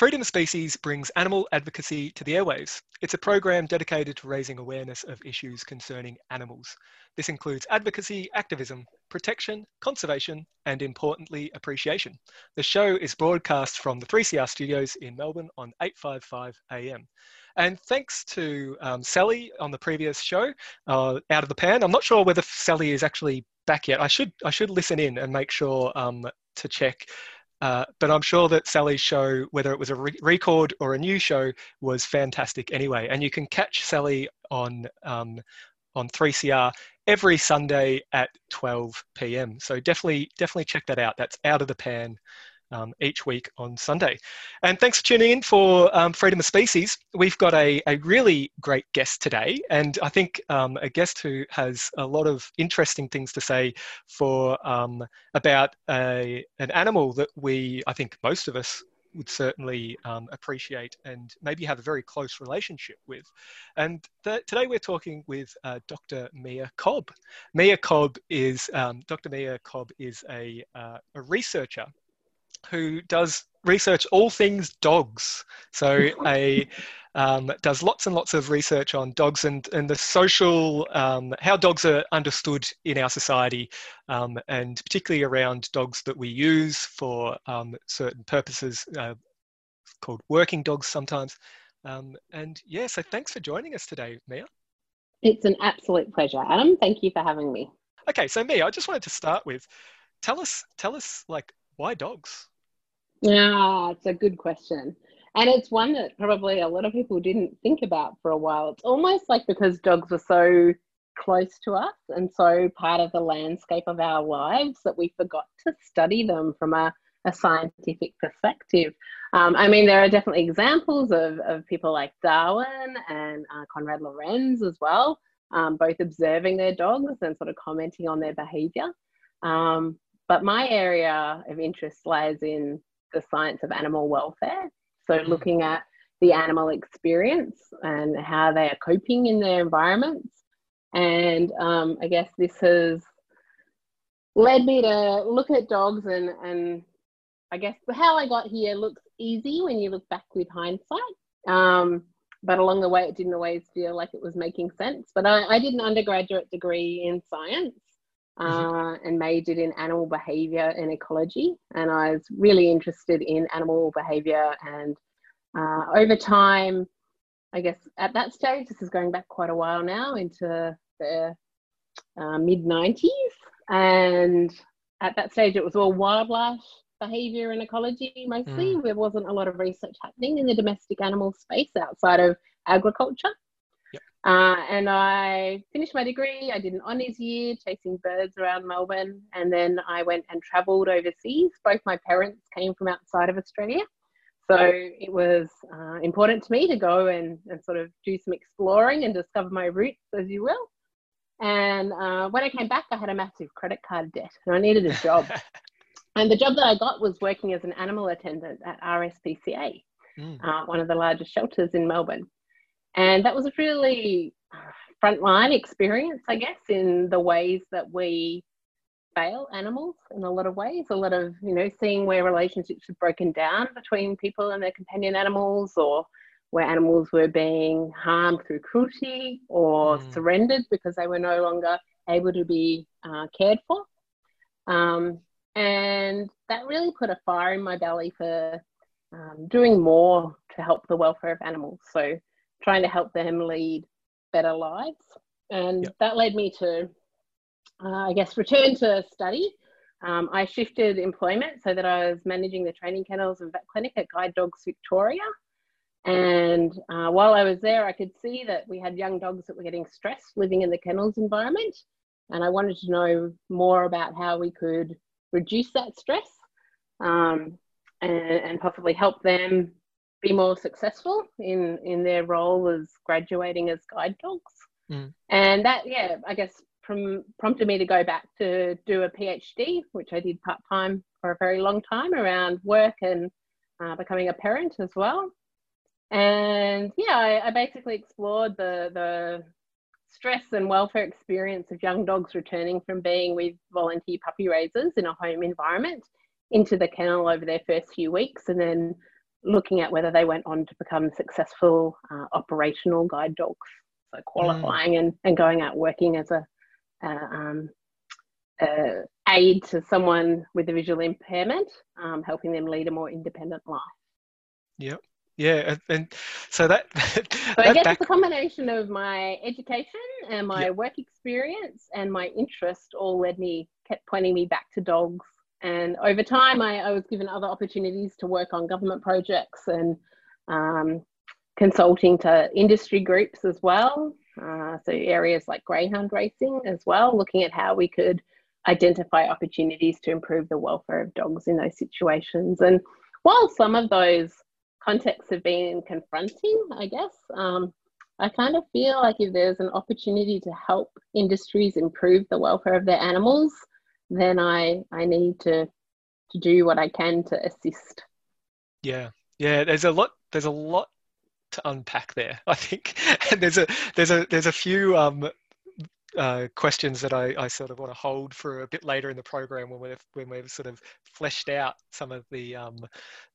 Freedom of Species brings animal advocacy to the airwaves. It's a program dedicated to raising awareness of issues concerning animals. This includes advocacy, activism, protection, conservation, and importantly, appreciation. The show is broadcast from the 3CR studios in Melbourne on 855 AM. And thanks to um, Sally on the previous show, uh, Out of the Pan. I'm not sure whether Sally is actually back yet. I should I should listen in and make sure um, to check uh, but I'm sure that Sally's show, whether it was a re- record or a new show, was fantastic anyway. And you can catch Sally on um, on 3CR every Sunday at 12 p.m. So definitely definitely check that out. That's out of the pan. Um, each week on Sunday. And thanks for tuning in for um, Freedom of Species. We've got a, a really great guest today, and I think um, a guest who has a lot of interesting things to say for um, about a, an animal that we, I think most of us would certainly um, appreciate and maybe have a very close relationship with. And th- today we're talking with uh, Dr. Mia Cobb. Mia Cobb is, um, Dr. Mia Cobb is a, uh, a researcher who does research all things dogs. So a um, does lots and lots of research on dogs and, and the social um, how dogs are understood in our society, um, and particularly around dogs that we use for um, certain purposes, uh, called working dogs sometimes. Um, and yeah, so thanks for joining us today, Mia. It's an absolute pleasure, Adam. Thank you for having me. Okay, so Mia, I just wanted to start with tell us tell us like why dogs Yeah, it's a good question. And it's one that probably a lot of people didn't think about for a while. It's almost like because dogs are so close to us and so part of the landscape of our lives that we forgot to study them from a, a scientific perspective. Um, I mean, there are definitely examples of, of people like Darwin and uh, Konrad Lorenz as well, um, both observing their dogs and sort of commenting on their behavior. Um, but my area of interest lies in the science of animal welfare. So, looking at the animal experience and how they are coping in their environments. And um, I guess this has led me to look at dogs, and, and I guess how I got here looks easy when you look back with hindsight. Um, but along the way, it didn't always feel like it was making sense. But I, I did an undergraduate degree in science uh, and majored in animal behavior and ecology. And I was really interested in animal behavior. And uh, over time, I guess at that stage, this is going back quite a while now into the uh, mid 90s. And at that stage, it was all wildlife behavior and ecology mostly. There wasn't a lot of research happening in the domestic animal space outside of agriculture. Uh, and I finished my degree. I did an honours year chasing birds around Melbourne, and then I went and travelled overseas. Both my parents came from outside of Australia, so it was uh, important to me to go and, and sort of do some exploring and discover my roots, as you will. And uh, when I came back, I had a massive credit card debt, and I needed a job. and the job that I got was working as an animal attendant at RSPCA, Mm. uh, one of the largest shelters in Melbourne. And that was a really frontline experience, I guess, in the ways that we fail animals in a lot of ways. A lot of, you know, seeing where relationships have broken down between people and their companion animals, or where animals were being harmed through cruelty or Mm. surrendered because they were no longer able to be uh, cared for. Um, and that really put a fire in my belly for um, doing more to help the welfare of animals. So, trying to help them lead better lives. And Yep. that led me to, uh, I guess, return to study. um, I shifted employment so that I was managing the training kennels and vet clinic at Guide Dogs Victoria. And uh, while I was there, I could see that we had young dogs that were getting stressed living in the kennels environment. And I wanted to know more about how we could reduce that stress um, and, and possibly help them be more successful in, in their role as graduating as guide dogs. Mm. And that, yeah, I guess prom- prompted me to go back to do a PhD, which I did part time for a very long time around work and uh, becoming a parent as well and yeah, I, I basically explored the the stress and welfare experience of young dogs returning from being with volunteer puppy raisers in a home environment into the kennel over their first few weeks, and then looking at whether they went on to become successful uh, operational guide dogs. So qualifying mm. and, and going out working as a, um, aid to someone with a visual impairment, um, helping them lead a more independent life. Yep. Yeah, and, so that. so I guess back... it's a combination of my education and my yep. work experience and my interest all led me, kept pointing me back to dogs. And over time, I, I was given other opportunities to work on government projects and um, consulting to industry groups as well. Uh, so areas like greyhound racing as well, looking at how we could identify opportunities to improve the welfare of dogs in those situations. And while some of those contexts have been confronting, I guess. Um, I kind of feel like if there's an opportunity to help industries improve the welfare of their animals, then I, I need to, to do what I can to assist. Yeah, yeah. There's a lot. There's a lot to unpack there. I think, and there's a there's a there's a few um, uh, questions that I, I, sort of want to hold for a bit later in the program when we've when we've sort of fleshed out some of the um,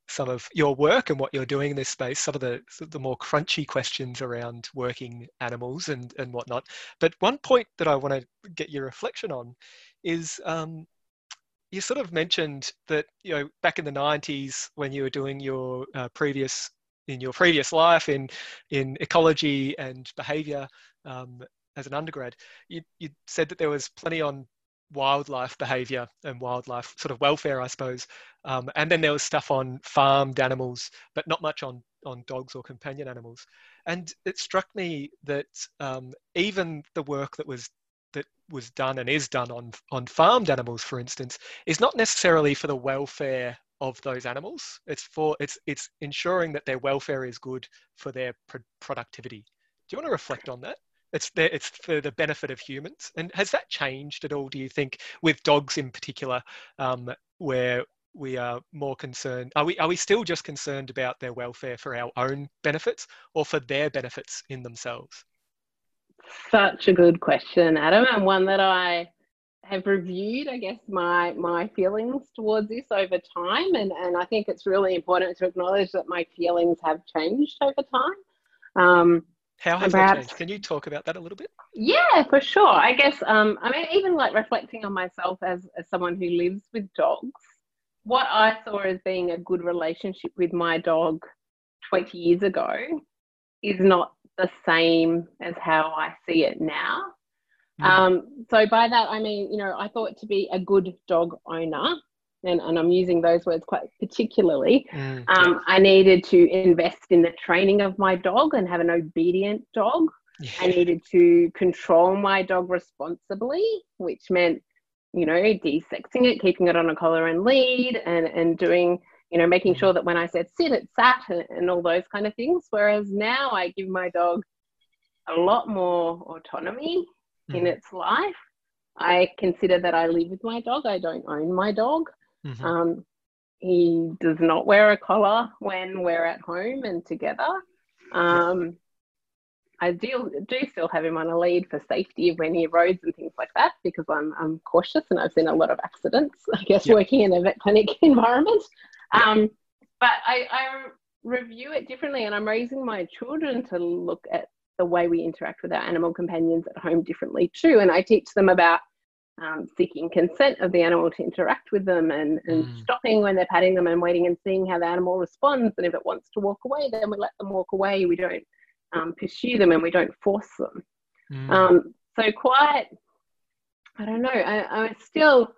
some of your work and what you're doing in this space, some of the the more crunchy questions around working animals and and whatnot. But one point that I want to get your reflection on is um, you sort of mentioned that you know back in the 90s when you were doing your uh, previous in your previous life in in ecology and behavior um, as an undergrad, you, you said that there was plenty on wildlife behavior and wildlife sort of welfare, I suppose. Um, and then there was stuff on farmed animals, but not much on, on dogs or companion animals. And it struck me that um, even the work that was was done and is done on on farmed animals, for instance, is not necessarily for the welfare of those animals. It's for it's it's ensuring that their welfare is good for their pro- productivity. Do you want to reflect on that? It's there, it's for the benefit of humans. And has that changed at all? Do you think with dogs in particular, um, where we are more concerned? Are we are we still just concerned about their welfare for our own benefits, or for their benefits in themselves? Such a good question, Adam, and one that I have reviewed, I guess, my my feelings towards this over time, and and I think it's really important to acknowledge that my feelings have changed over time. Um, how have perhaps, that changed? Can you talk about that a little bit? Yeah, for sure. I guess, um, I mean, even like reflecting on myself as, as someone who lives with dogs, what I saw as being a good relationship with my dog 20 years ago is not the same as how I see it now. Mm. Um, so by that I mean, you know, I thought to be a good dog owner, and, and I'm using those words quite particularly, mm, um, I needed to invest in the training of my dog and have an obedient dog. Yeah. I needed to control my dog responsibly, which meant, you know, desexing it, keeping it on a collar and lead, and, and doing, you know, making mm. sure that when I said sit, it sat, and, and all those kind of things. Whereas now I give my dog a lot more autonomy mm. in its life. I consider that I live with my dog. I don't own my dog. Mm-hmm. Um, he does not wear a collar when we're at home and together. Um, I do, do still have him on a lead for safety of any roads and things like that because I'm, I'm cautious and I've seen a lot of accidents, I guess, yep. working in a vet clinic environment. Um, but I, I review it differently and I'm raising my children to look at the way we interact with our animal companions at home differently too. And I teach them about um, seeking consent of the animal to interact with them and, and mm. stopping when they're patting them and waiting and seeing how the animal responds. And if it wants to walk away, then we let them walk away. We don't um, pursue them and we don't force them. Mm. Um, so, quite, I don't know, I, I still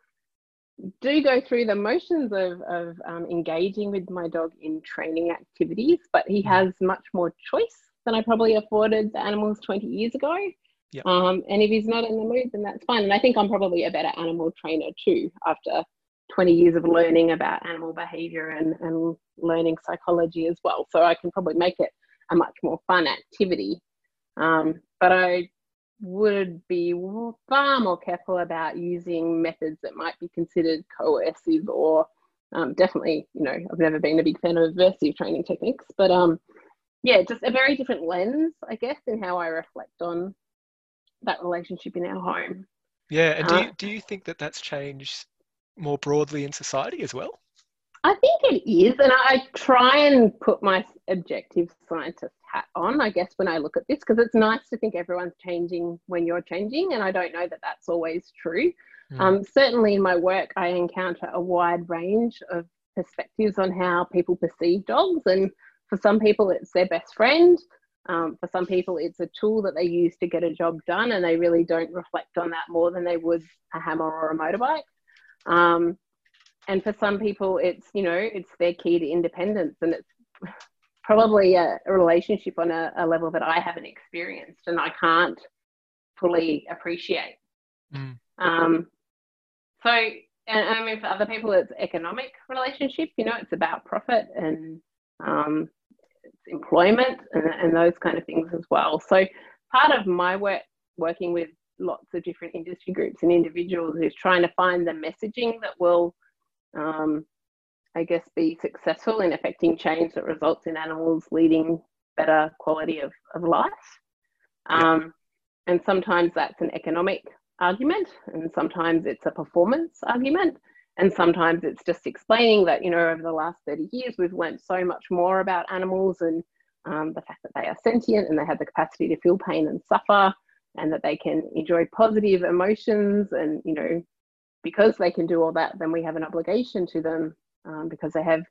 do go through the motions of, of um, engaging with my dog in training activities, but he Mm. has much more choice than I probably afforded the animals 20 years ago. Yep. Um, and if he's not in the mood, then that's fine. And I think I'm probably a better animal trainer too after 20 years of learning about animal behavior and, and learning psychology as well. So I can probably make it a much more fun activity. Um, but I would be far more careful about using methods that might be considered coercive or um, definitely, you know, I've never been a big fan of aversive training techniques, but um, yeah, just a very different lens, I guess, in how I reflect on that relationship in our home. Yeah, and do Uh, you, do you think that that's changed more broadly in society as well? I think it is, and I try and put my objective scientist hat on, I guess, when I look at this, because it's nice to think everyone's changing when you're changing, and I don't know that that's always true. Mm. Um, certainly in my work, I encounter a wide range of perspectives on how people perceive dogs, and for some people, it's their best friend. Um, for some people, it's a tool that they use to get a job done, and they really don't reflect on that more than they would a hammer or a motorbike. Um, and for some people it's you know it's their key to independence and it's probably a, a relationship on a, a, level that i haven't experienced and i can't fully appreciate Mm. um, so and i mean for other people it's economic relationship you know it's about profit and um, it's employment and, and those kind of things as well so part of my work working with lots of different industry groups and individuals is trying to find the messaging that will um, I guess, be successful in affecting change that results in animals leading better quality of, of life. Um, and sometimes that's an economic argument, and sometimes it's a performance argument, and sometimes it's just explaining that, you know, over the last 30 years, we've learned so much more about animals and um, the fact that they are sentient and they have the capacity to feel pain and suffer, and that they can enjoy positive emotions and, you know, because they can do all that, then we have an obligation to them um, because they have,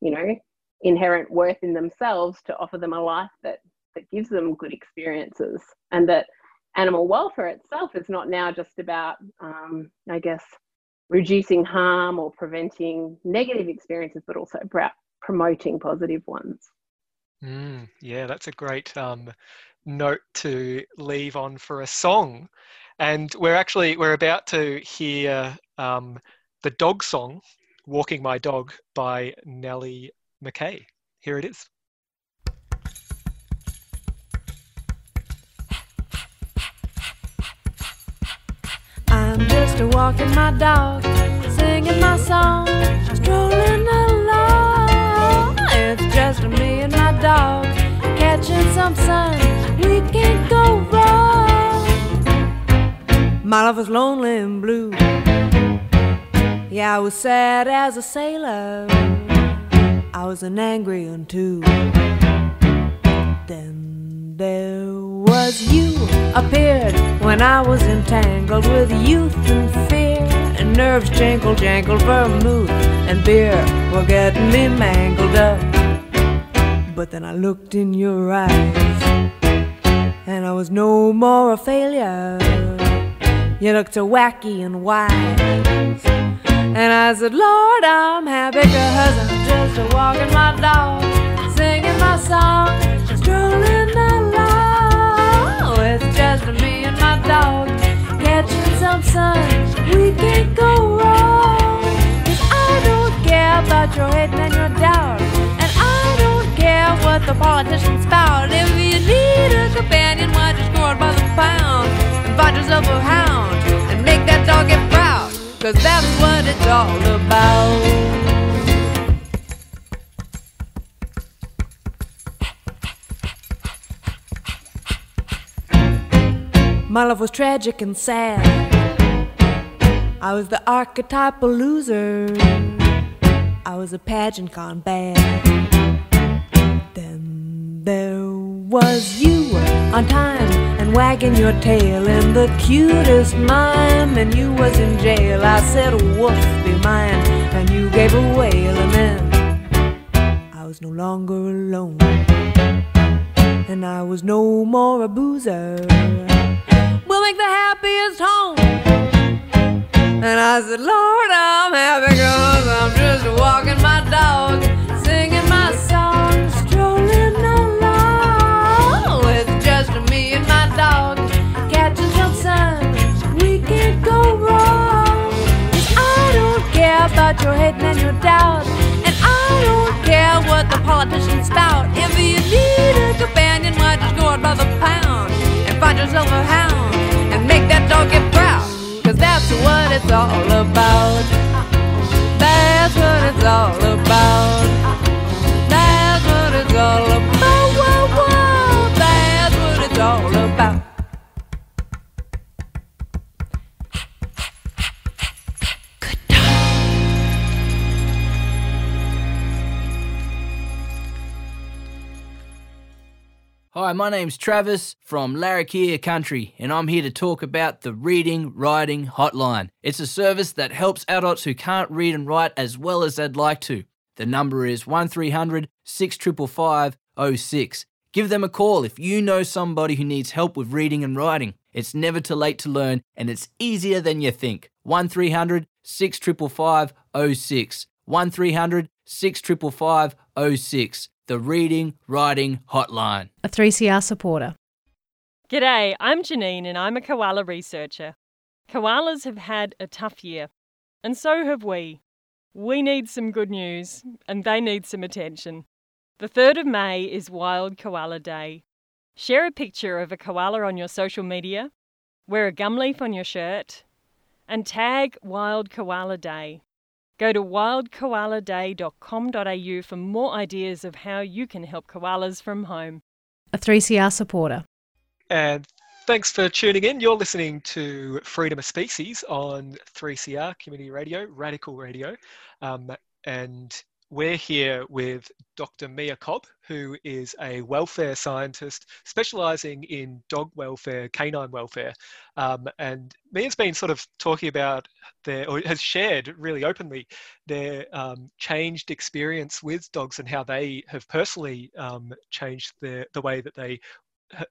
you know, inherent worth in themselves to offer them a life that that gives them good experiences, and that animal welfare itself is not now just about, um, I guess, reducing harm or preventing negative experiences, but also about promoting positive ones. Mm, yeah, that's a great um, note to leave on for a song. And we're actually we're about to hear um, the dog song, "Walking My Dog" by Nellie McKay. Here it is. I'm just a walking my dog, singing my song, strolling along. It's just me and my dog, catching some sun. We can't go wrong. My love was lonely and blue. Yeah, I was sad as a sailor. I was an angry one too. Then there was you appeared when I was entangled with youth and fear. And nerves jangle, jangled, vermouth and beer were getting me mangled up. But then I looked in your eyes, and I was no more a failure. You looked so wacky and wise. And I said, Lord, I'm happy cause I'm just a walking my dog, singing my song, strolling along. It's just me and my dog, catching some sun. We can't go wrong. Cause I don't care about your hate and your doubt. And I don't care what the politicians spout. If you need a companion, why just go out by the pound and find yourself a hound and make that dog get proud. Cause that's what it's all about. My love was tragic and sad. I was the archetypal loser. I was a pageant gone bad. Then there was you on time and wagging your tail in the cutest mime, and you was in jail. I said, "Woof, be mine," and you gave a wail, and then I was no longer alone, and I was no more a boozer. We'll make the happiest home And I said, Lord, I'm happy because I'm just walking my dog, singing my song, about your hating and your doubt, and I don't care what the politicians spout. If you need a companion, why just go out by the pound and find yourself a hound and make that dog get proud. Cause that's what it's all about. That's what it's all about. That's what it's all about. Whoa, whoa. That's what it's all about. Hi, my name's Travis from Larrakia Country, and I'm here to talk about the Reading Writing Hotline. It's a service that helps adults who can't read and write as well as they'd like to. The number is 1300 6555 06. Give them a call if you know somebody who needs help with reading and writing. It's never too late to learn, and it's easier than you think. 1300 6555 06. 1300 6555 06. The Reading Writing Hotline. A 3CR supporter. G'day, I'm Janine and I'm a koala researcher. Koalas have had a tough year, and so have we. We need some good news, and they need some attention. The 3rd of May is Wild Koala Day. Share a picture of a koala on your social media, wear a gum leaf on your shirt, and tag Wild Koala Day. Go to wildkoaladay.com.au for more ideas of how you can help koalas from home. A 3CR supporter. And thanks for tuning in. You're listening to Freedom of Species on 3CR Community Radio, Radical Radio. Um, and we're here with Dr. Mia Cobb, who is a welfare scientist specializing in dog welfare, canine welfare. Um, and Mia's been sort of talking about their, or has shared really openly their um, changed experience with dogs and how they have personally um, changed the, the way that they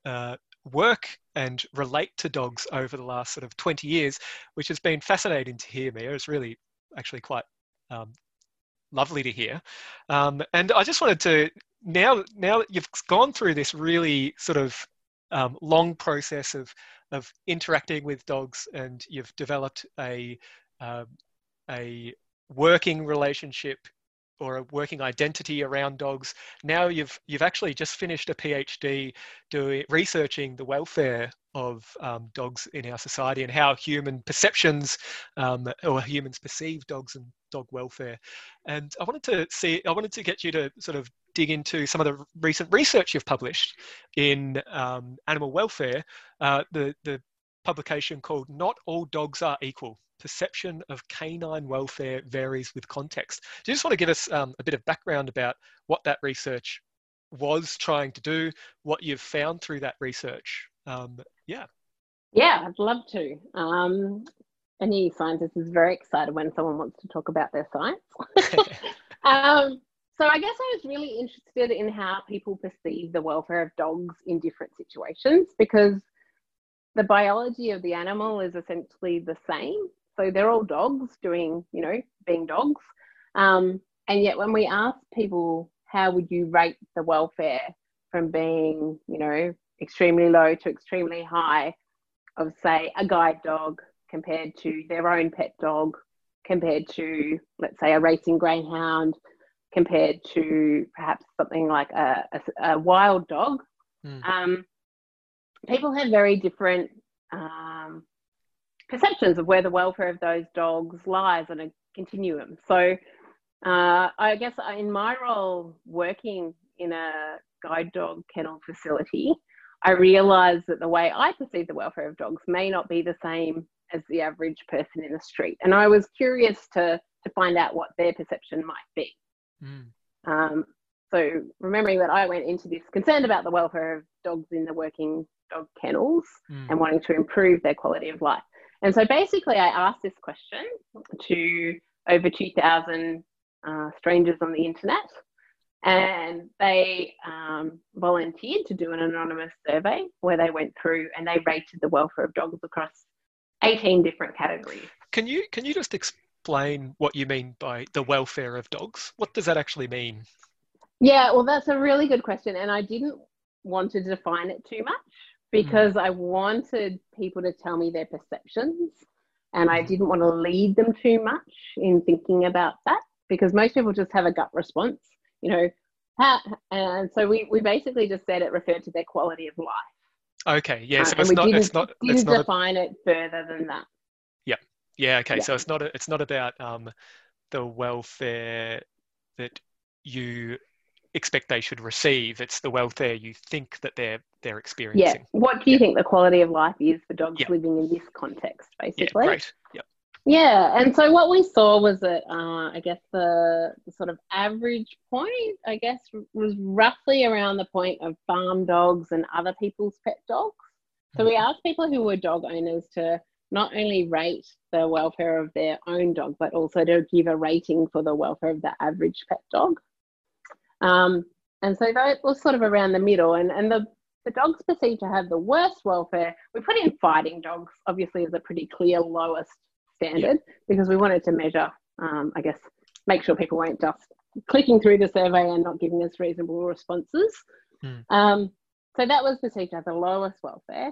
uh, work and relate to dogs over the last sort of 20 years, which has been fascinating to hear, Mia. It's really actually quite um, lovely to hear. Um, and I just wanted to now now that you've gone through this really sort of um, long process of of interacting with dogs, and you've developed a uh, a working relationship or a working identity around dogs. Now you've you've actually just finished a PhD doing researching the welfare of um, dogs in our society and how human perceptions um, or humans perceive dogs and dog welfare. And I wanted to see, I wanted to get you to sort of dig into some of the recent research you've published in um, animal welfare. Uh, the the publication called "Not All Dogs Are Equal." Perception of canine welfare varies with context. Do you just want to give us um, a bit of background about what that research was trying to do, what you've found through that research? Um, yeah. Yeah, I'd love to. Um, any scientist is very excited when someone wants to talk about their science. um, so I guess I was really interested in how people perceive the welfare of dogs in different situations because the biology of the animal is essentially the same. So they're all dogs doing, you know, being dogs. Um, and yet when we ask people, how would you rate the welfare from being, you know, extremely low to extremely high of, say, a guide dog compared to their own pet dog, compared to, let's say, a racing greyhound, compared to perhaps something like a, a, a wild dog. Mm. Um, people have very different um, perceptions of where the welfare of those dogs lies on a continuum. So, uh, I guess in my role working in a guide dog kennel facility, I realised that the way I perceive the welfare of dogs may not be the same as the average person in the street. And I was curious to, to find out what their perception might be. Mm. Um, so, remembering that I went into this concerned about the welfare of dogs in the working dog kennels Mm. and wanting to improve their quality of life. And so, basically, I asked this question to over 2,000 uh, strangers on the internet, and they um, volunteered to do an anonymous survey where they went through and they rated the welfare of dogs across 18 different categories. can you can you just explain what you mean by the welfare of dogs? What does that actually mean? Yeah, well, that's a really good question. And I didn't want to define it too much because I wanted people to tell me their perceptions. And I Mhm. didn't want to lead them too much in thinking about that because most people just have a gut response, you know. How, and so we, we basically just said it referred to their quality of life. Okay, yeah. Uh, So and it's not didn't, it's not it's didn't not a, define it further than that. yeah. Yeah. Okay, yeah. so it's not a, it's not about um the welfare that you expect they should receive. It's the welfare you think that they're they're experiencing. Yeah. What do you think the quality of life is for dogs Yeah. living in this context, basically? Yeah, great. Yeah. Yeah, and so what we saw was that uh, I guess the, the sort of average point, I guess, was roughly around the point of farm dogs and other people's pet dogs. So we asked people who were dog owners to not only rate the welfare of their own dog, but also to give a rating for the welfare of the average pet dog. Um, and so that was sort of around the middle, and, and the, the dogs perceived to have the worst welfare. We put in fighting dogs, obviously, as a pretty clear lowest standard because we wanted to measure, um, I guess, make sure people weren't just clicking through the survey and not giving us reasonable responses. Hmm. Um, so that was perceived have the lowest welfare.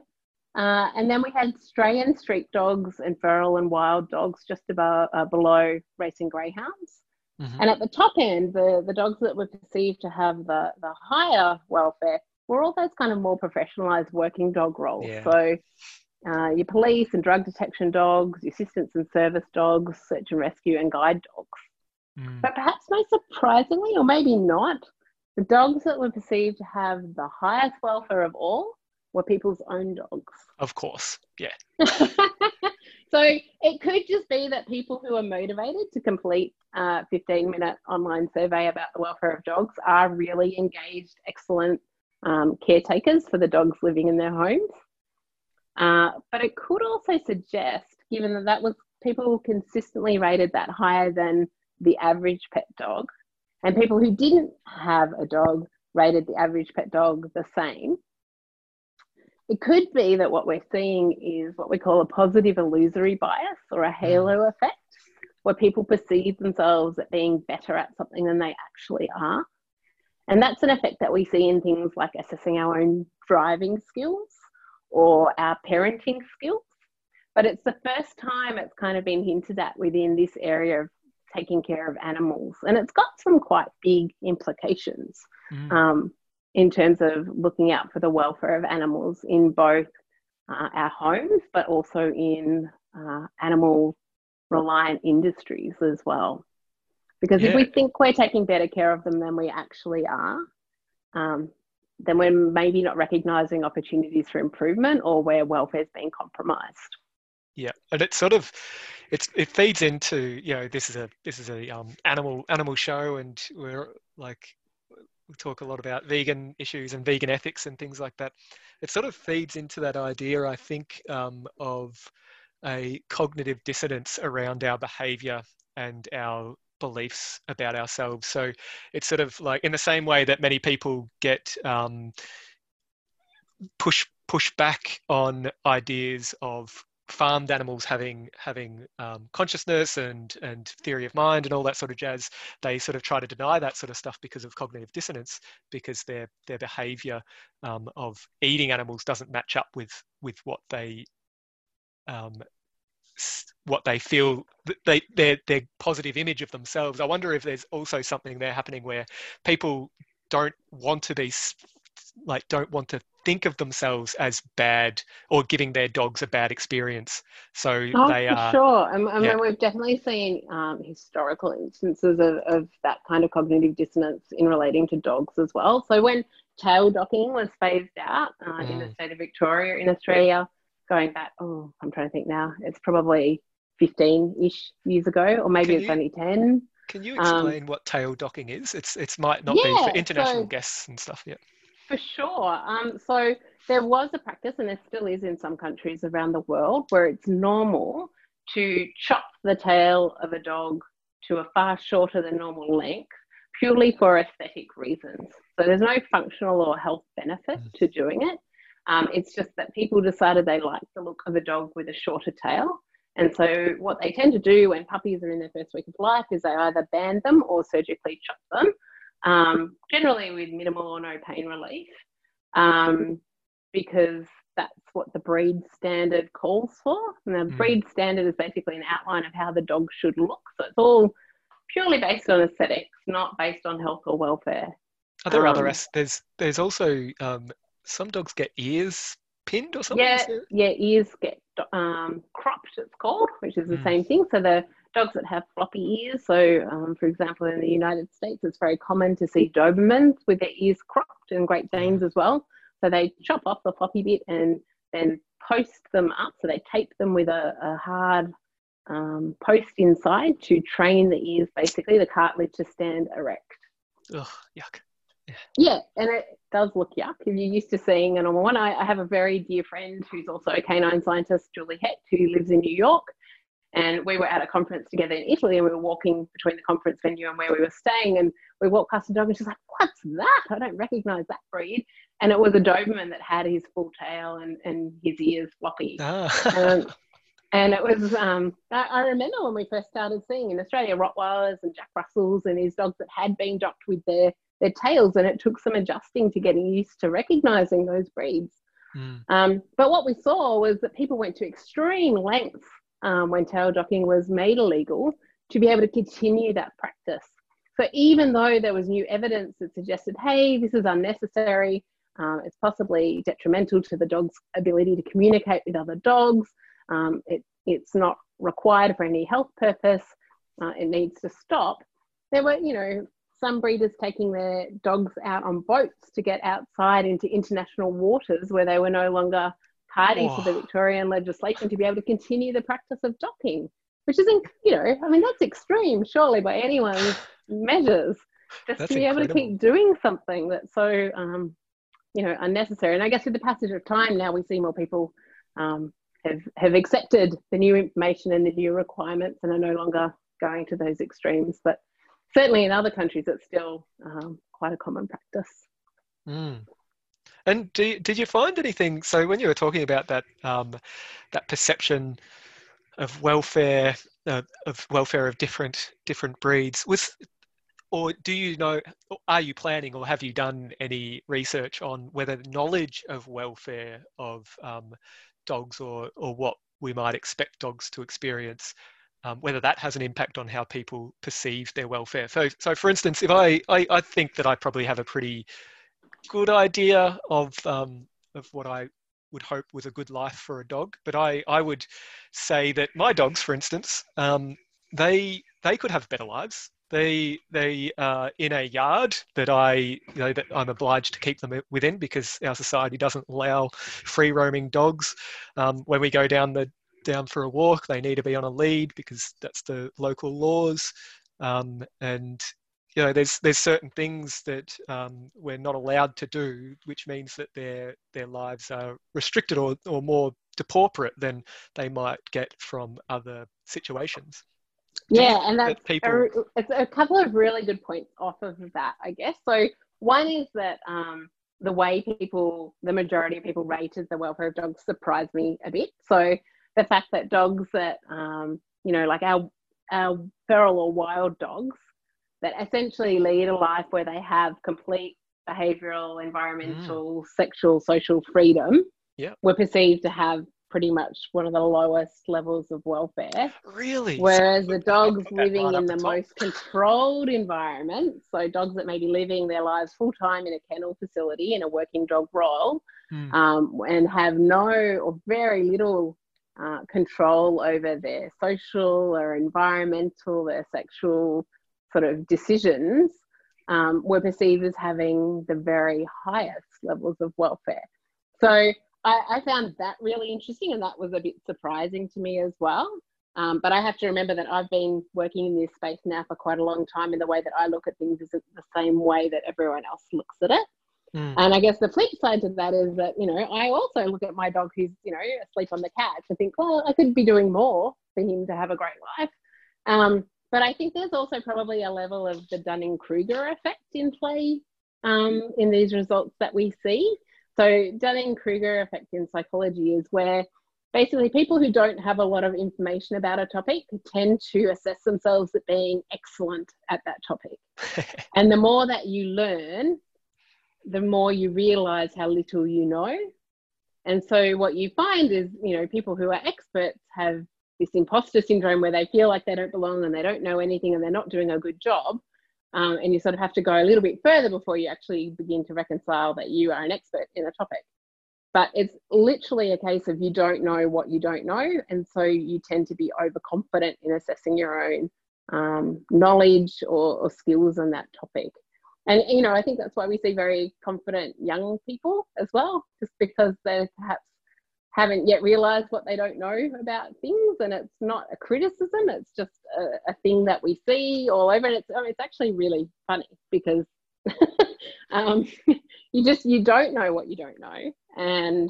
Uh, and then we had stray and street dogs and feral and wild dogs just above, uh, below racing greyhounds. Mhm. And at the top end, the, the dogs that were perceived to have the, the higher welfare were all those kind of more professionalised working dog roles. Yeah. So uh, your police and drug detection dogs, your assistance and service dogs, search and rescue and guide dogs. Mm. But perhaps most surprisingly, or maybe not, the dogs that were perceived to have the highest welfare of all were people's own dogs. Of course. Yeah. so it could just be that people who are motivated to complete a 15 minute online survey about the welfare of dogs are really engaged, excellent um, caretakers for the dogs living in their homes. Uh, but it could also suggest, given that that was people consistently rated that higher than the average pet dog, and people who didn't have a dog rated the average pet dog the same, it could be that what we're seeing is what we call a positive illusory bias or a halo effect, where people perceive themselves as being better at something than they actually are. And that's an effect that we see in things like assessing our own driving skills or our parenting skills. But it's the first time it's kind of been hinted at within this area of taking care of animals. And it's got some quite big implications Mm. um, in terms of looking out for the welfare of animals in both uh, our homes, but also in uh, animal reliant industries as well. Because if we think we're taking better care of them than we actually are, um, then we're maybe not recognizing opportunities for improvement or where welfare's being compromised. Yeah, and it sort of it's it feeds into you know this is a this is a um, animal animal show, and we're like we talk a lot about vegan issues and vegan ethics and things like that. It sort of feeds into that idea, I think, um, of a cognitive dissonance around our behaviour and our beliefs about ourselves. So it's sort of like in the same way that many people get um, push push back on ideas of farmed animals having having um, consciousness and and theory of mind and all that sort of jazz they sort of try to deny that sort of stuff because of cognitive dissonance because their their behavior um, of eating animals doesn't match up with with what they um, what they feel they their their positive image of themselves i wonder if there's also something there happening where people don't want to be like don't want to think of themselves as bad or giving their dogs a bad experience so Oh, they for are sure. And, and yeah. we've definitely seen um, historical instances of, of that kind of cognitive dissonance in relating to dogs as well. So when tail docking was phased out uh, in the Mm. state of Victoria in Australia, going back, oh, I'm trying to think now, it's probably 15 ish years ago, or maybe Can it's you- only 10. can you um, explain what tail docking is it's it might not be for international so- guests and stuff yeah For sure. Um, so there was a practice, and there still is in some countries around the world, where it's normal to chop the tail of a dog to a far shorter than normal length purely for aesthetic reasons. So there's no functional or health benefit to doing it. Um, it's just that people decided they liked the look of a dog with a shorter tail. And so, what they tend to do when puppies are in their first week of life is they either band them or surgically chop them, um, generally with minimal or no pain relief, um, because that's what the breed standard calls for. And the Mm. breed standard is basically an outline of how the dog should look. So, it's all purely based on aesthetics, not based on health or welfare. Are there other Um, as- there's there's also um, some dogs get ears pinned or something? Yeah, yeah, ears get um, cropped, it's called, which is the Mm. same thing. So the dogs that have floppy ears, so um, for example, in the United States, it's very common to see Dobermans with their ears cropped and Great Danes as well. So they chop off the floppy bit and then post them up. So they tape them with a, a hard um, post inside to train the ears, basically, the cartilage to stand erect. Ugh, yuck. Yeah, and it does look yuck if you're used to seeing a normal one. I, I have a very dear friend who's also a canine scientist, Julie Hecht, who lives in New York. And we were at a conference together in Italy and we were walking between the conference venue and where we were staying. And we walked past a dog and she's like, What's that? I don't recognize that breed. And it was a Doberman that had his full tail and, and his ears floppy. Ah. Um, and it was, um, I, I remember when we first started seeing in Australia Rottweilers and Jack Russells and these dogs that had been docked with their, their tails, and it took some adjusting to getting used to recognizing those breeds. Mm. Um, but what we saw was that people went to extreme lengths um, when tail docking was made illegal to be able to continue that practice. So even though there was new evidence that suggested, hey, this is unnecessary, um, it's possibly detrimental to the dog's ability to communicate with other dogs, um, it, it's not required for any health purpose, uh, it needs to stop. There were, you know, some breeders taking their dogs out on boats to get outside into international waters where they were no longer party to the Victorian legislation to be able to continue the practice of docking, which is, you know, I mean, that's extreme, surely, by anyone's measures. Just That's to be able to keep doing something that's so, um, you know, unnecessary. And I guess with the passage of time, now we see more people um, have have accepted the new information and the new requirements and are no longer going to those extremes. But certainly in other countries, it's still um, quite a common practice. Mm. And do did you find anything? So when you were talking about that um, that perception of welfare uh, of welfare of different different breeds was, or do you know? Are you planning, or have you done any research on whether knowledge of welfare of um, dogs, or or what we might expect dogs to experience, um, whether that has an impact on how people perceive their welfare? So, so for instance, if I I, I think that I probably have a pretty good idea of um, of what I would hope was a good life for a dog. But I, I would say that my dogs, for instance, um, they they could have better lives. They they are in a yard that I you know that I'm obliged to keep them within because our society doesn't allow free roaming dogs. Um, when we go down the down for a walk, they need to be on a lead because that's the local laws. Um, and you know there's there's certain things that um, we're not allowed to do which means that their their lives are restricted or, or more depauperate than they might get from other situations Yeah, and that that's people a, it's a couple of really good points off of that, I guess. So one is that um, the way people, the majority of people rated the welfare of dogs surprised me a bit. So the fact that dogs that, um, you know, like our our feral or wild dogs that essentially lead a life where they have complete behavioural, environmental, sexual, social freedom, Yeah. were perceived to have pretty much one of the lowest levels of welfare. really Whereas the dogs living right in the the most controlled environment, so dogs that may be living their lives full time in a kennel facility in a working dog role, Hmm. um, and have no or very little uh, control over their social or environmental, their sexual sort of decisions, um, were perceived as having the very highest levels of welfare. So I, I found that really interesting, and that was a bit surprising to me as well. Um, but I have to remember that I've been working in this space now for quite a long time, and the way that I look at things isn't the same way that everyone else looks at it. Mm. And I guess the flip side to that is that, you know, I also look at my dog who's, you know, asleep on the couch and think, well, I could be doing more for him to have a great life. Um, but I think there's also probably a level of the Dunning Kruger effect in play um, in these results that we see. So, Dunning Kruger effect in psychology is where basically people who don't have a lot of information about a topic tend to assess themselves as being excellent at that topic. and the more that you learn, the more you realize how little you know. And so what you find is, you know, people who are experts have this imposter syndrome where they feel like they don't belong and they don't know anything and they're not doing a good job. Um, and you sort of have to go a little bit further before you actually begin to reconcile that you are an expert in a topic. But it's literally a case of you don't know what you don't know. And so you tend to be overconfident in assessing your own um, knowledge or, or skills on that topic. And, you know, I think that's why we see very confident young people as well, just because they perhaps haven't yet realized what they don't know about things. And it's not a criticism, it's just a, a thing that we see all over. And it's, I mean, it's actually really funny because um, you just, you don't know what you don't know. And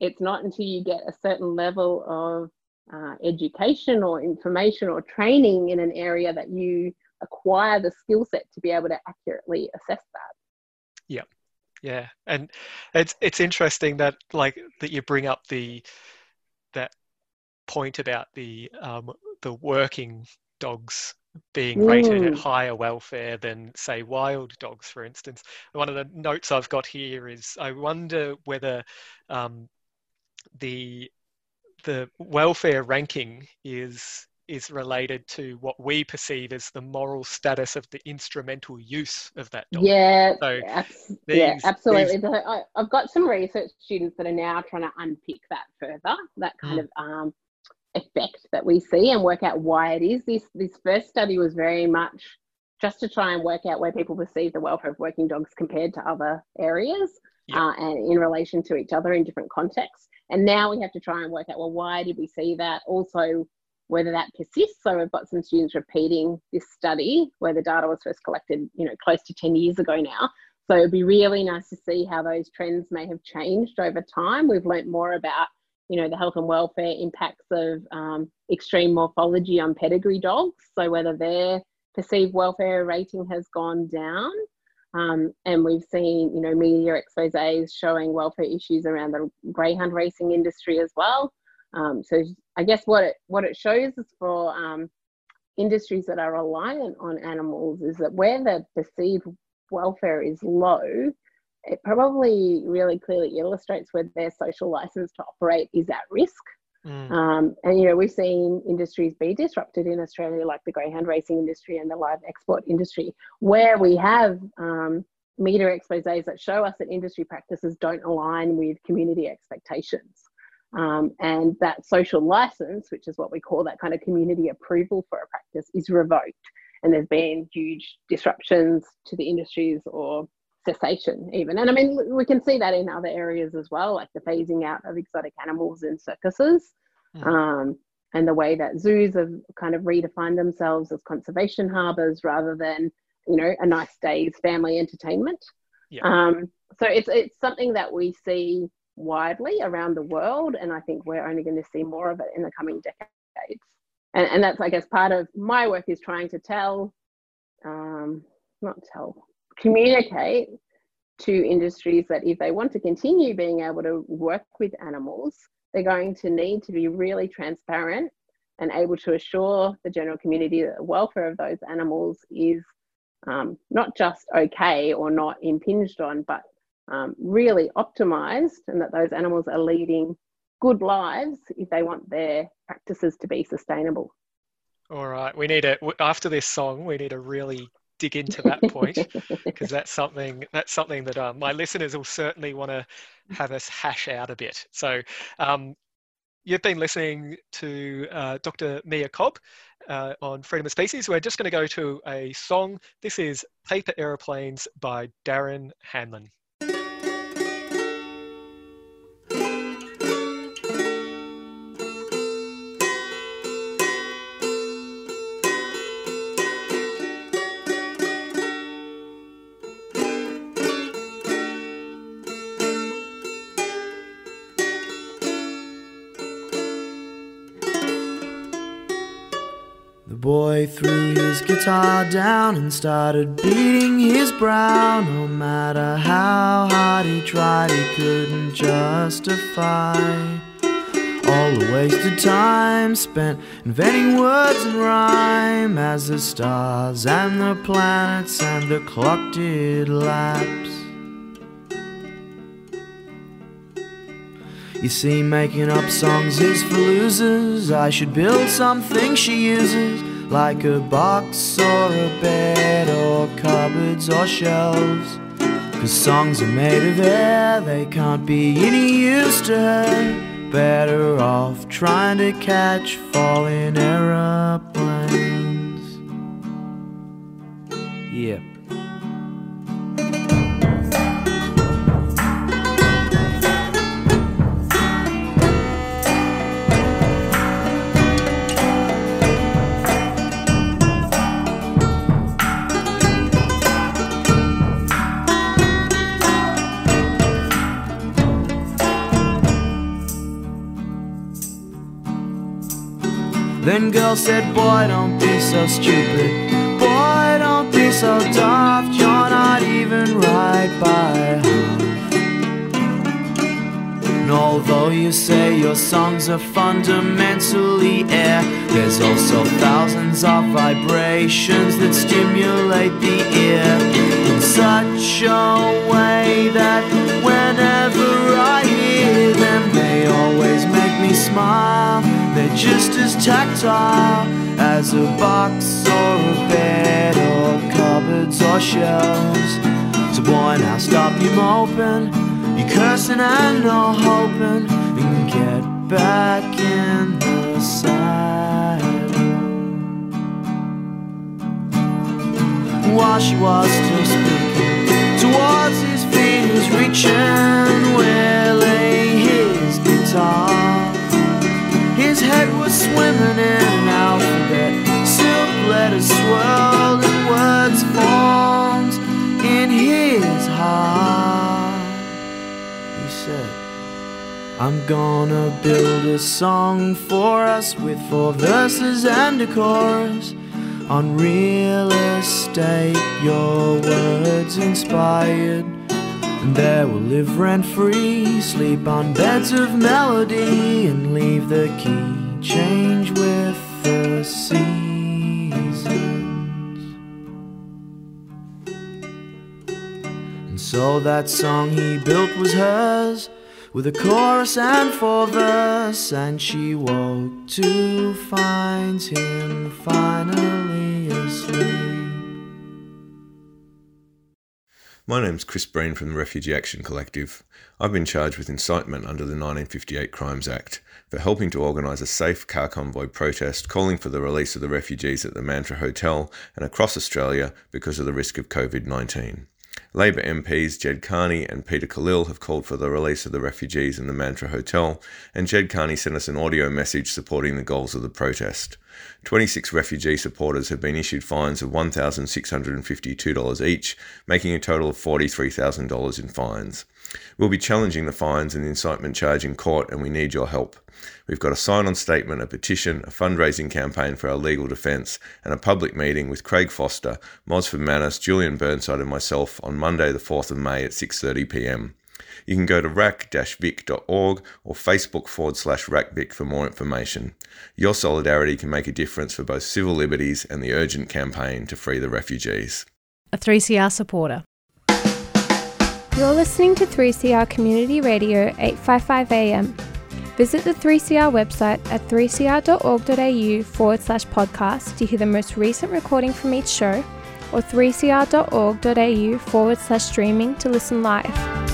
it's not until you get a certain level of uh, education or information or training in an area that you acquire the skill set to be able to accurately assess that. Yeah, yeah, and it's it's interesting that like that you bring up the that point about the um, the working dogs being rated at Mm. higher welfare than say wild dogs, for instance. One of the notes I've got here is I wonder whether um, the the welfare ranking is is related to what we perceive as the moral status of the instrumental use of that dog. Yeah, So abs- yeah, these- absolutely. So I, I've got some research students that are now trying to unpick that further, that kind Mm. of um, effect that we see, and work out why it is. This this first study was very much just to try and work out where people perceive the welfare of working dogs compared to other areas, Yeah. uh, and in relation to each other in different contexts. And now we have to try and work out well, why did we see that? Also, whether that persists. So we've got some students repeating this study where the data was first collected, you know, close to 10 years ago now. So it'd be really nice to see how those trends may have changed over time. We've learnt more about, you know, the health and welfare impacts of um, extreme morphology on pedigree dogs. So whether their perceived welfare rating has gone down. Um, and we've seen, you know, media exposes showing welfare issues around the greyhound racing industry as well. Um, so I guess what it what it shows is for um, industries that are reliant on animals is that where the perceived welfare is low, it probably really clearly illustrates where their social license to operate is at risk. Mm, Um, and you know we've seen industries be disrupted in Australia, like the greyhound racing industry and the live export industry, where we have um, media exposés that show us that industry practices don't align with community expectations. Um, and that social license, which is what we call that kind of community approval for a practice, is revoked. And there's been huge disruptions to the industries or cessation, even. And I mean, we can see that in other areas as well, like the phasing out of exotic animals in circuses. Mm. Um, and the way that zoos have kind of redefined themselves as conservation harbours rather than, you know, a nice day's family entertainment. Yeah. Um, so it's it's something that we see widely around the world, and I think we're only going to see more of it in the coming decades. And, and that's, I guess, part of my work is trying to tell, um, not tell, communicate to industries that if they want to continue being able to work with animals, they're going to need to be really transparent and able to assure the general community that the welfare of those animals is um, not just okay or not impinged on, but um, really optimized, and that those animals are leading good lives if they want their practices to be sustainable. All right, we need a after this song, we need to really dig into that point because that's something that's something that um, my listeners will certainly want to have us hash out a bit. So, um, you've been listening to uh, Dr. Mia Cobb uh, on Freedom of Species. We're just going to go to a song. This is Paper Aeroplanes by Darren Hanlon. Threw his guitar down and started beating his brow. No matter how hard he tried, he couldn't justify all the wasted time spent inventing words and rhyme as the stars and the planets and the clock did lapse. You see, making up songs is for losers. I should build something she uses, like a box or a bed or cupboards or shelves. Cause songs are made of air, they can't be any use to her. Better off trying to catch falling aeroplanes. Yeah. Then girl said, Boy, don't be so stupid. Boy, don't be so daft. You're not even right by. And although you say your songs are fundamentally air, there's also thousands of vibrations that stimulate the ear in such a way that whenever I hear them, they always make me smile. They're just as tactile as a box or a bed or cupboards or shelves. So boy, now stop your moping, you cursing and no hoping, and get back in the saddle. While she was still speaking, towards his feet, was reaching where lay his guitar. His head was swimming in an alphabet. Silk letters swirled and words formed in his heart. He said, I'm gonna build a song for us with four verses and a chorus. On real estate, your words inspired. And there we'll live rent free, sleep on beds of melody, and leave the key change with the seasons. And so that song he built was hers, with a chorus and four verse, and she woke to find him finally asleep. My name's Chris Breen from the Refugee Action Collective. I've been charged with incitement under the 1958 Crimes Act for helping to organise a safe car convoy protest calling for the release of the refugees at the Mantra Hotel and across Australia because of the risk of COVID 19. Labor MPs Ged Kearney and Peter Khalil have called for the release of the refugees in the Mantra Hotel, and Ged Kearney sent us an audio message supporting the goals of the protest. 26 refugee supporters have been issued fines of $1,652 each, making a total of $43,000 in fines. We'll be challenging the fines and the incitement charge in court, and we need your help. We've got a sign on statement, a petition, a fundraising campaign for our legal defence, and a public meeting with Craig Foster, Mosford Manus, Julian Burnside, and myself on Monday, the 4th of May at 6:30 pm. You can go to rack-vic.org or Facebook forward slash rackvic for more information. Your solidarity can make a difference for both civil liberties and the urgent campaign to free the refugees. A 3CR supporter. You're listening to 3CR Community Radio 855 AM. Visit the 3CR website at 3cr.org.au forward slash podcast to hear the most recent recording from each show or 3cr.org.au forward slash streaming to listen live.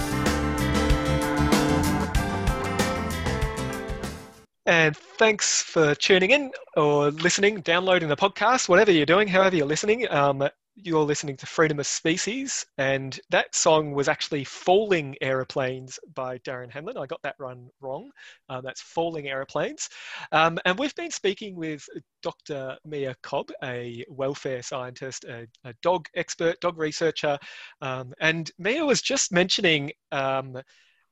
And thanks for tuning in or listening, downloading the podcast, whatever you're doing, however you're listening. Um, you're listening to Freedom of Species, and that song was actually Falling Aeroplanes by Darren Hanlon. I got that run wrong. Um, that's Falling Aeroplanes. Um, and we've been speaking with Dr. Mia Cobb, a welfare scientist, a, a dog expert, dog researcher. Um, and Mia was just mentioning um,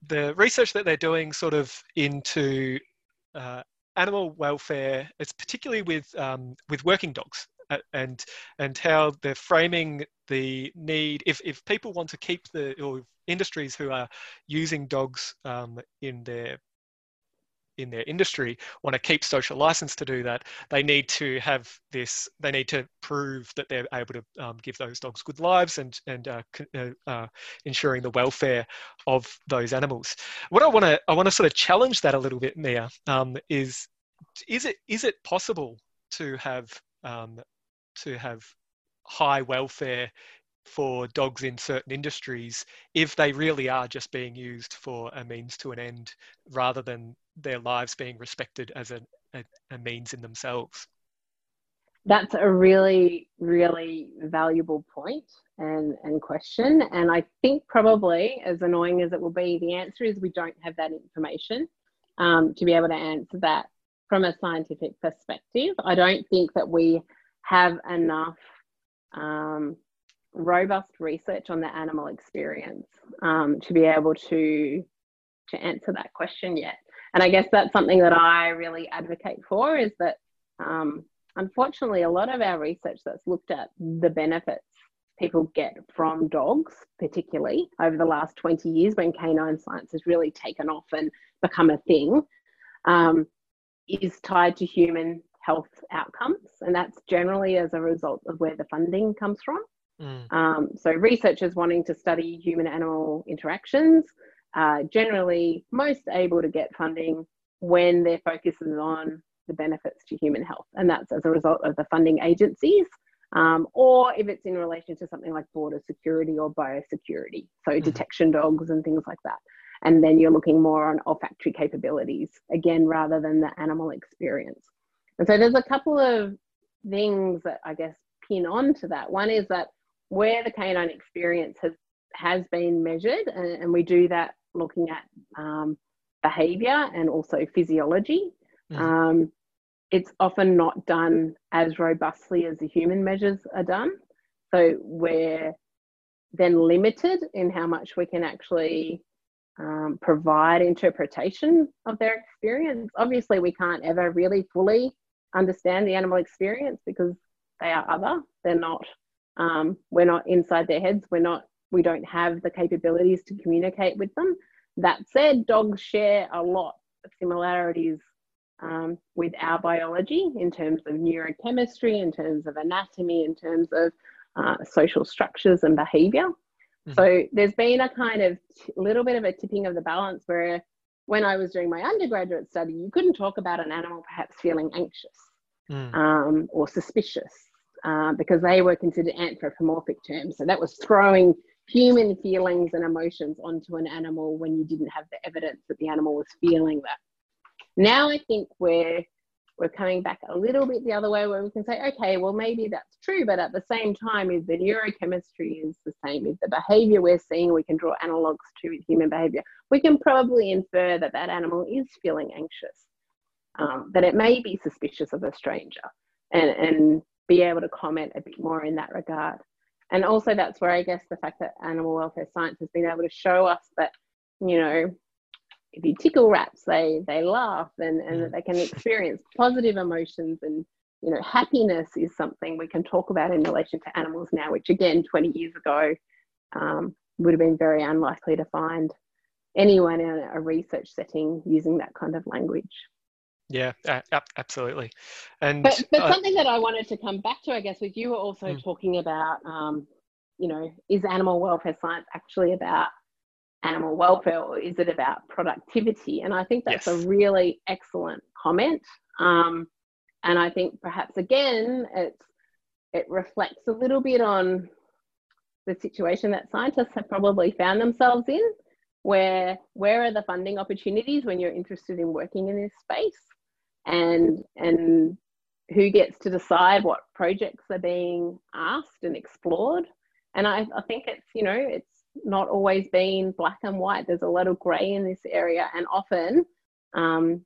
the research that they're doing sort of into uh, animal welfare, it's particularly with, um, with working dogs uh, and and how they're framing the need if, if people want to keep the or industries who are using dogs um, in their in their industry want to keep social license to do that, they need to have this. They need to prove that they're able to um, give those dogs good lives and and uh, uh, uh, ensuring the welfare of those animals. What I want to I want to sort of challenge that a little bit, Mia, um, is is it is it possible to have um, to have high welfare for dogs in certain industries if they really are just being used for a means to an end rather than their lives being respected as a, a, a means in themselves. That's a really, really valuable point and, and question. And I think probably, as annoying as it will be, the answer is we don't have that information um, to be able to answer that from a scientific perspective. I don't think that we have enough um, robust research on the animal experience um, to be able to to answer that question yet. And I guess that's something that I really advocate for is that um, unfortunately a lot of our research that's looked at the benefits people get from dogs, particularly over the last 20 years when canine science has really taken off and become a thing, um, is tied to human health outcomes. And that's generally as a result of where the funding comes from. Mm. Um, so researchers wanting to study human animal interactions are generally most able to get funding when their focus is on the benefits to human health. And that's as a result of the funding agencies. Um, or if it's in relation to something like border security or biosecurity, so mm. detection dogs and things like that. And then you're looking more on olfactory capabilities, again, rather than the animal experience. And so there's a couple of things that I guess pin on to that. One is that where the canine experience has has been measured, and, and we do that looking at um, behaviour and also physiology. Mm. Um, it's often not done as robustly as the human measures are done. So we're then limited in how much we can actually um, provide interpretation of their experience. Obviously, we can't ever really fully understand the animal experience because they are other. They're not um, we're not inside their heads. We're not. We don't have the capabilities to communicate with them. That said, dogs share a lot of similarities um, with our biology in terms of neurochemistry, in terms of anatomy, in terms of uh, social structures and behavior. Mm-hmm. So there's been a kind of t- little bit of a tipping of the balance where when I was doing my undergraduate study, you couldn't talk about an animal perhaps feeling anxious mm. um, or suspicious uh, because they were considered anthropomorphic terms. So that was throwing human feelings and emotions onto an animal when you didn't have the evidence that the animal was feeling that. Now I think we're we're coming back a little bit the other way where we can say, okay, well maybe that's true, but at the same time, if the neurochemistry is the same, if the behavior we're seeing, we can draw analogs to human behavior, we can probably infer that that animal is feeling anxious, um, that it may be suspicious of a stranger, and and be able to comment a bit more in that regard. And also, that's where I guess the fact that animal welfare science has been able to show us that, you know, if you tickle rats, they they laugh and, and that they can experience positive emotions and you know happiness is something we can talk about in relation to animals now, which again 20 years ago um, would have been very unlikely to find anyone in a research setting using that kind of language. Yeah, absolutely. And but, but uh, something that I wanted to come back to, I guess, was you were also mm. talking about, um, you know, is animal welfare science actually about animal welfare or is it about productivity? And I think that's yes. a really excellent comment. Um, and I think perhaps again, it's it reflects a little bit on the situation that scientists have probably found themselves in where where are the funding opportunities when you're interested in working in this space and and who gets to decide what projects are being asked and explored. And I, I think it's you know it's not always been black and white. There's a lot of gray in this area and often um,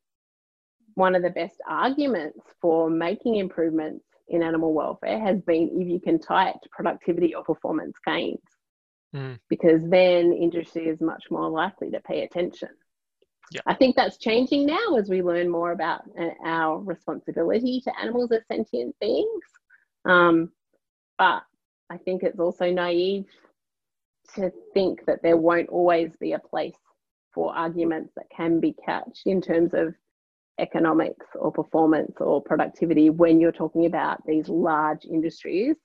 one of the best arguments for making improvements in animal welfare has been if you can tie it to productivity or performance gains. Mm. because then industry is much more likely to pay attention I think that's changing now as we learn more about uh, our responsibility to animals as sentient beings. Um, but I think it's also naive to think that there won't always be a place for arguments that can be couched in terms of economics or performance or productivity when you're talking about these large industries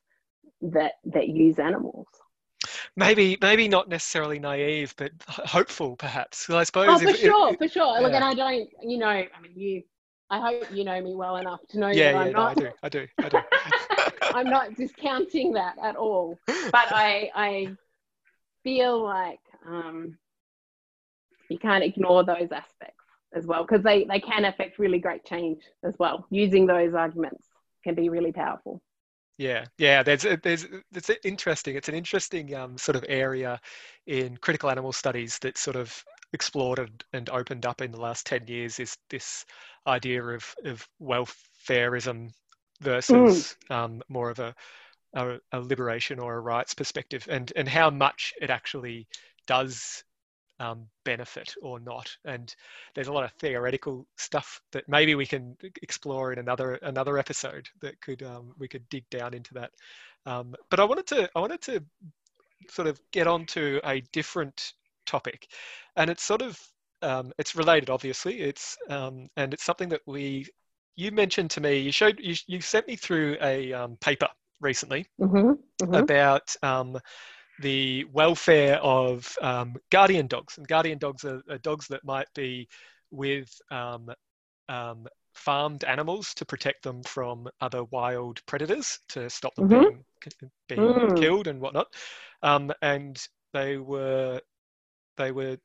that that use animals maybe maybe not necessarily naive but hopeful perhaps. I suppose oh for if, sure if, for sure. Look and i don't you know i mean you i hope you know me well enough to know yeah that i'm yeah no, i do i do i do. I'm not discounting that at all. But i i feel like um you can't ignore those aspects as well because they they can affect really great change as well. Using those arguments can be really powerful Yeah, yeah. There's a- there's it's interesting. It's an interesting um, sort of area in critical animal studies that sort of explored and, and opened up in the last ten years. Is this idea of of welfareism versus um, more of a, a a liberation or a rights perspective, and and how much it actually does um, benefit or not. And there's a lot of theoretical stuff that maybe we can explore in another another episode that could um, we could dig down into that. Um, but I wanted to I wanted to sort of get onto a different topic, and it's sort of um, it's related, obviously. It's um, and it's something that we you mentioned to me. You showed you, you sent me through a um, paper recently hmm hmm about um, the welfare of um, guardian dogs. And guardian dogs are, are dogs that might be with um, um, farmed animals to protect them from other wild predators to stop them Mhm. being, being Mm. killed and whatnot. Um, and they were they were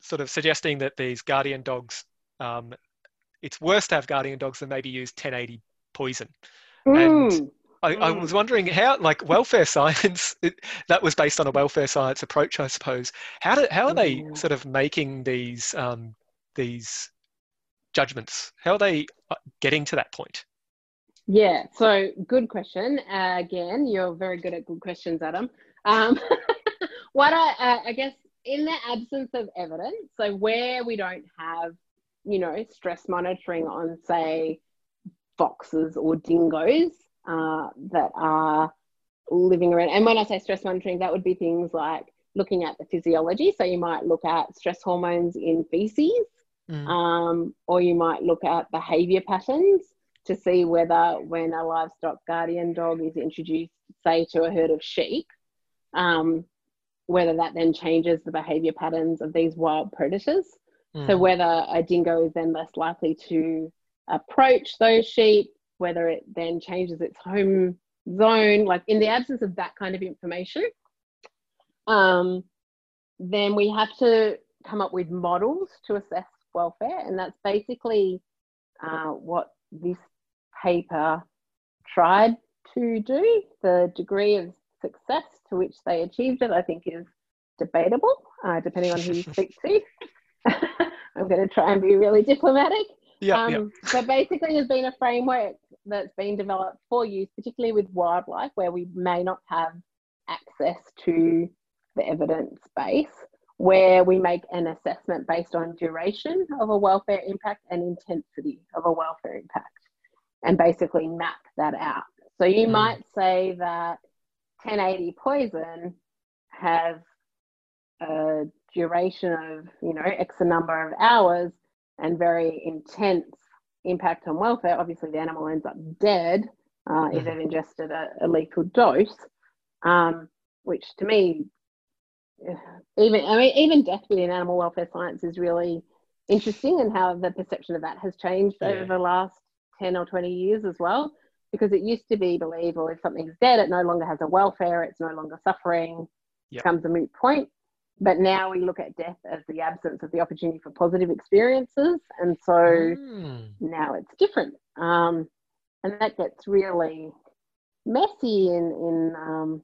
sort of suggesting that these guardian dogs, um, it's worse to have guardian dogs than maybe use 1080 poison. And Mm. I, I was wondering how, like welfare science, it, that was based on a welfare science approach, I suppose. How do how are they Mm. sort of making these um, these judgments? How are they uh, getting to that point? Yeah, so good question. Uh, again, you're very good at good questions, Adam. Um, what I, uh, I guess, in the absence of evidence, so where we don't have, you know, stress monitoring on, say, foxes or dingoes uh, that are living around, and when I say stress monitoring, that would be things like looking at the physiology. So you might look at stress hormones in feces, Mm. um, or you might look at behavior patterns to see whether when a livestock guardian dog is introduced, say, to a herd of sheep, um, whether that then changes the behavior patterns of these wild predators. So Mm. whether a dingo is then less likely to approach those sheep, whether it then changes its home zone, like in the absence of that kind of information, um, then we have to come up with models to assess welfare, and that's basically uh, what this paper tried to do. The degree of success to which they achieved it, I think, is debatable, uh, depending on who you speak to. I'm going to try and be really diplomatic. Yeah. Um, But basically, there's been a framework that's been developed for use, particularly with wildlife, where we may not have access to the evidence base, where we make an assessment based on duration of a welfare impact and intensity of a welfare impact, and basically map that out. So you Mm. might say that 1080 poison has a duration of you know x number of hours and very intense impact on welfare obviously the animal ends up dead uh, if they've ingested a, a lethal dose um, which to me eh, even i mean even death within animal welfare science is really interesting and how the perception of that has changed over the last 10 or 20 years as well because it used to be believed well if something's dead it no longer has a welfare it's no longer suffering Yep. becomes a moot point but now we look at death as the absence of the opportunity for positive experiences and so Mm. now it's different um, and that gets really messy in in um,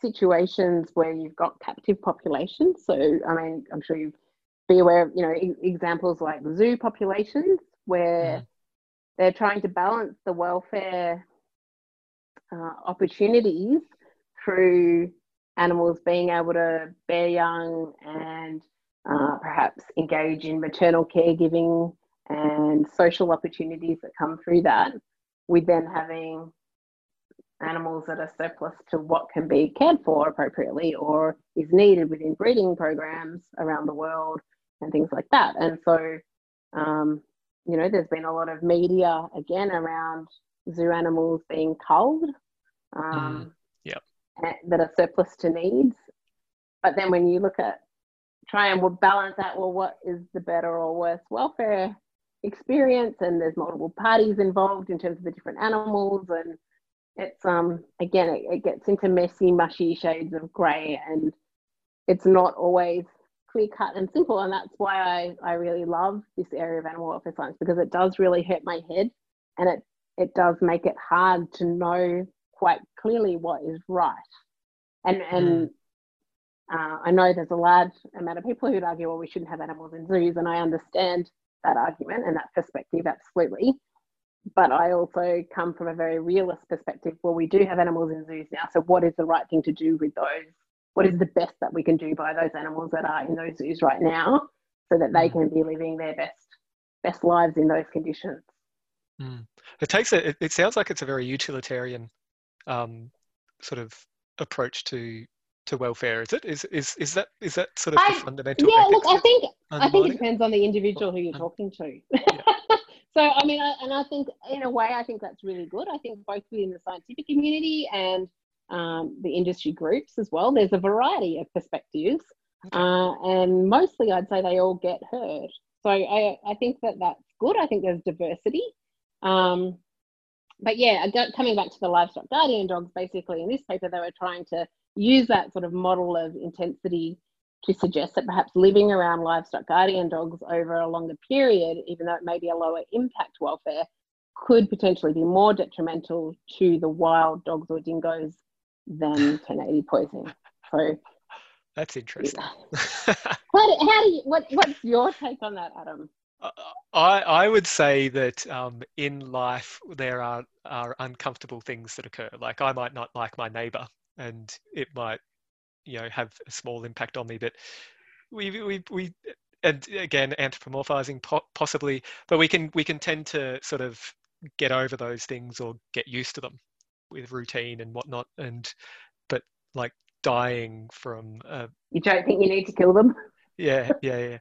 situations where you've got captive populations so i mean i'm sure you be aware of you know e- examples like zoo populations where Mhm. they're trying to balance the welfare uh, opportunities through animals being able to bear young and uh, perhaps engage in maternal caregiving and social opportunities that come through that, with then having animals that are surplus to what can be cared for appropriately or is needed within breeding programs around the world and things like that. And so, um, you know, there's been a lot of media again around zoo animals being culled um, a- that are surplus to needs. But then when you look at try and balance that, well, what is the better or worse welfare experience? And there's multiple parties involved in terms of the different animals, and it's um again it, it gets into messy, mushy shades of grey, and it's not always clear cut and simple. And that's why I I really love this area of animal welfare science because it does really hurt my head, and it it does make it hard to know quite clearly what is right. And and uh, I know there's a large amount of people who'd argue, well, we shouldn't have animals in zoos, and I understand that argument and that perspective absolutely. But I also come from a very realist perspective. Well, we do have animals in zoos now, so what is the right thing to do with those? What is the best that we can do by those animals that are in those zoos right now, so that they can be living their best best lives in those conditions? Mm. It takes a, it, it sounds like it's a very utilitarian um, sort of approach to to welfare. Is it? Is is is that is that sort of the I- fundamental? yeah, look, I think I think it depends on the individual who you're talking to. so I mean, I, and I think in a way, I think that's really good. I think both within the scientific community and um, the industry groups as well, there's a variety of perspectives, uh, and mostly I'd say they all get heard. So I I think that that's good. I think there's diversity. Um, but yeah, coming back to the livestock guardian dogs, basically in this paper, they were trying to use that sort of model of intensity to suggest that perhaps living around livestock guardian dogs over a longer period, even though it may be a lower impact welfare, could potentially be more detrimental to the wild dogs or dingoes than 1080 poisoning. So, That's interesting. how do, how do you, what, what's your take on that, Adam? Uh, uh, I, I would say that um, in life there are, are uncomfortable things that occur. Like I might not like my neighbor and it might, you know, have a small impact on me, but we, we, we and again, anthropomorphizing po- possibly, but we can, we can tend to sort of get over those things or get used to them with routine and whatnot. And, but like dying from a You don't think you need to kill them? yeah, yeah, yeah,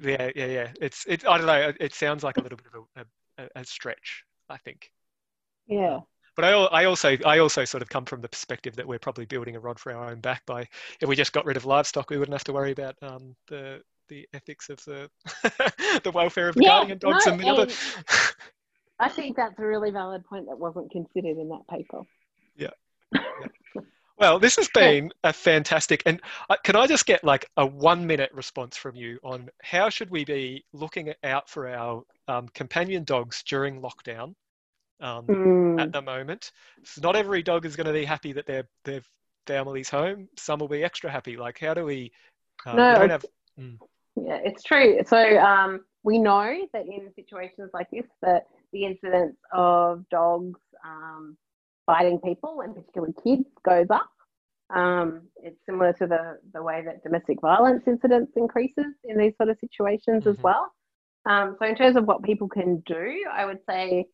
yeah, yeah, yeah. It's, it's. I don't know. It sounds like a little bit of a, a, a stretch. I think. Yeah. But I, I also, I also sort of come from the perspective that we're probably building a rod for our own back. By if we just got rid of livestock, we wouldn't have to worry about um, the the ethics of the the welfare of the Yeah, guardian dogs no, and the other. I think that's a really valid point that wasn't considered in that paper. Yeah. Well, this has been a fantastic. And uh, can I just get like a one minute response from you on how should we be looking out for our um, companion dogs during lockdown um, Mm. at the moment? So not every dog is going to be happy that their their family's home. Some will be extra happy. Like, how do we? Um, No, we have. Mm, Yeah, it's true. So um, we know that in situations like this, that the incidence of dogs um, biting people, and particularly kids, goes up. Um, it's similar to the, the way that domestic violence incidents increases in these sort of situations as Mhm. well. Um, so in terms of what people can do, I would say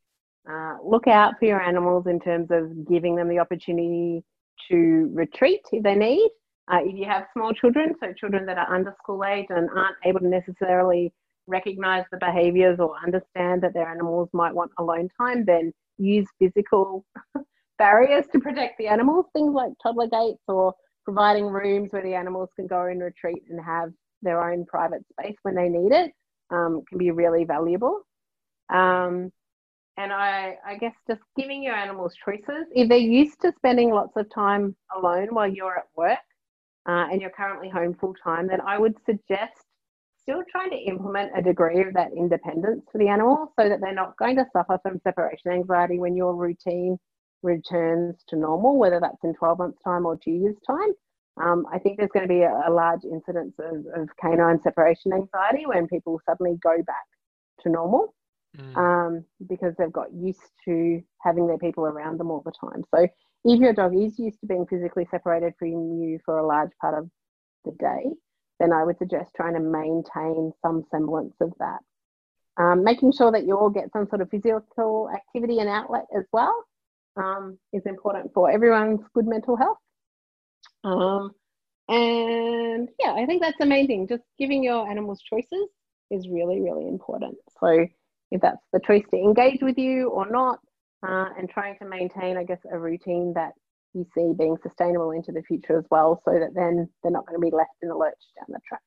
uh, look out for your animals in terms of giving them the opportunity to retreat if they need. Uh, if you have small children, so children that are under school age and aren't able to necessarily recognize the behaviors or understand that their animals might want alone time, then use physical barriers to protect the animals, things like toddler gates or providing rooms where the animals can go and retreat and have their own private space when they need it um, can be really valuable. Um, and I, I guess just giving your animals choices. If they're used to spending lots of time alone while you're at work uh, and you're currently home full time, then I would suggest still trying to implement a degree of that independence for the animal so that they're not going to suffer from separation anxiety when your routine returns to normal, whether that's in 12 months' time or two years' time. Um, I think there's going to be a, a large incidence of, of canine separation anxiety when people suddenly go back to normal mm, um, because they've got used to having their people around them all the time. So if your dog is used to being physically separated from you for a large part of the day, then I would suggest trying to maintain some semblance of that. Um, making sure that you all get some sort of physical activity and outlet as well um, is important for everyone's good mental health. Um, and yeah, I think that's the main thing. Just giving your animals choices is really, really important. So if that's the choice to engage with you or not, uh, and trying to maintain, I guess, a routine that you see being sustainable into the future as well, so that then they're not going to be left in the lurch down the track.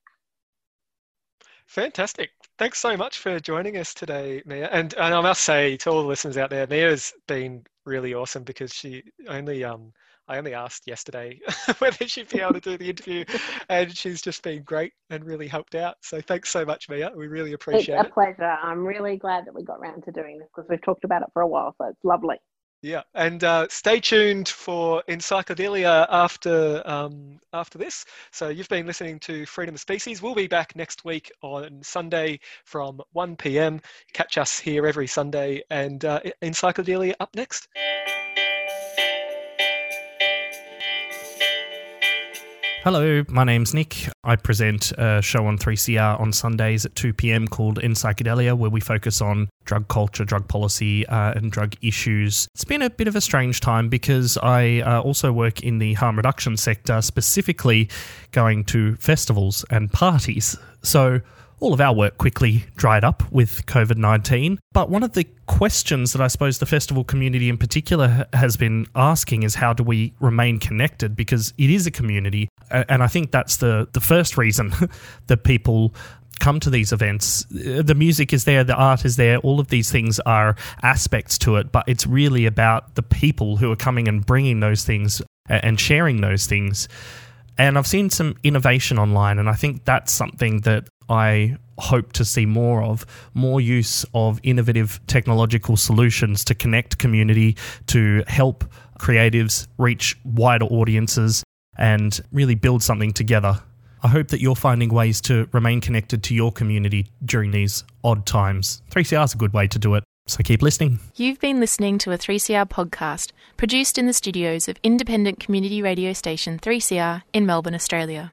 Fantastic. Thanks so much for joining us today, Mia. And, and I must say to all the listeners out there, Mia's been really awesome because she only um I only asked yesterday whether she'd be able to do the interview, and she's just been great and really helped out. So thanks so much, Mia. We really appreciate it's a it. pleasure. I'm really glad that we got around to doing this because we've talked about it for a while, so it's lovely. Yeah, and uh, stay tuned for Enpsychedelia after um, after this. So you've been listening to Freedom of Species. We'll be back next week on Sunday from 1 p.m. Catch us here every Sunday, and uh, Enpsychedelia up next. Hello, my name's Nick. I present a show on 3CR on Sundays at 2 pm called Enpsychedelia, where we focus on drug culture, drug policy, uh, and drug issues. It's been a bit of a strange time because I uh, also work in the harm reduction sector, specifically going to festivals and parties. So all of our work quickly dried up with COVID 19. But one of the questions that I suppose the festival community in particular has been asking is how do we remain connected? Because it is a community. And I think that's the, the first reason that people come to these events. The music is there, the art is there, all of these things are aspects to it, but it's really about the people who are coming and bringing those things and sharing those things. And I've seen some innovation online, and I think that's something that I hope to see more of more use of innovative technological solutions to connect community, to help creatives reach wider audiences, and really build something together. I hope that you're finding ways to remain connected to your community during these odd times. 3CR is a good way to do it, so keep listening. You've been listening to a 3CR podcast produced in the studios of independent community radio station 3CR in Melbourne, Australia.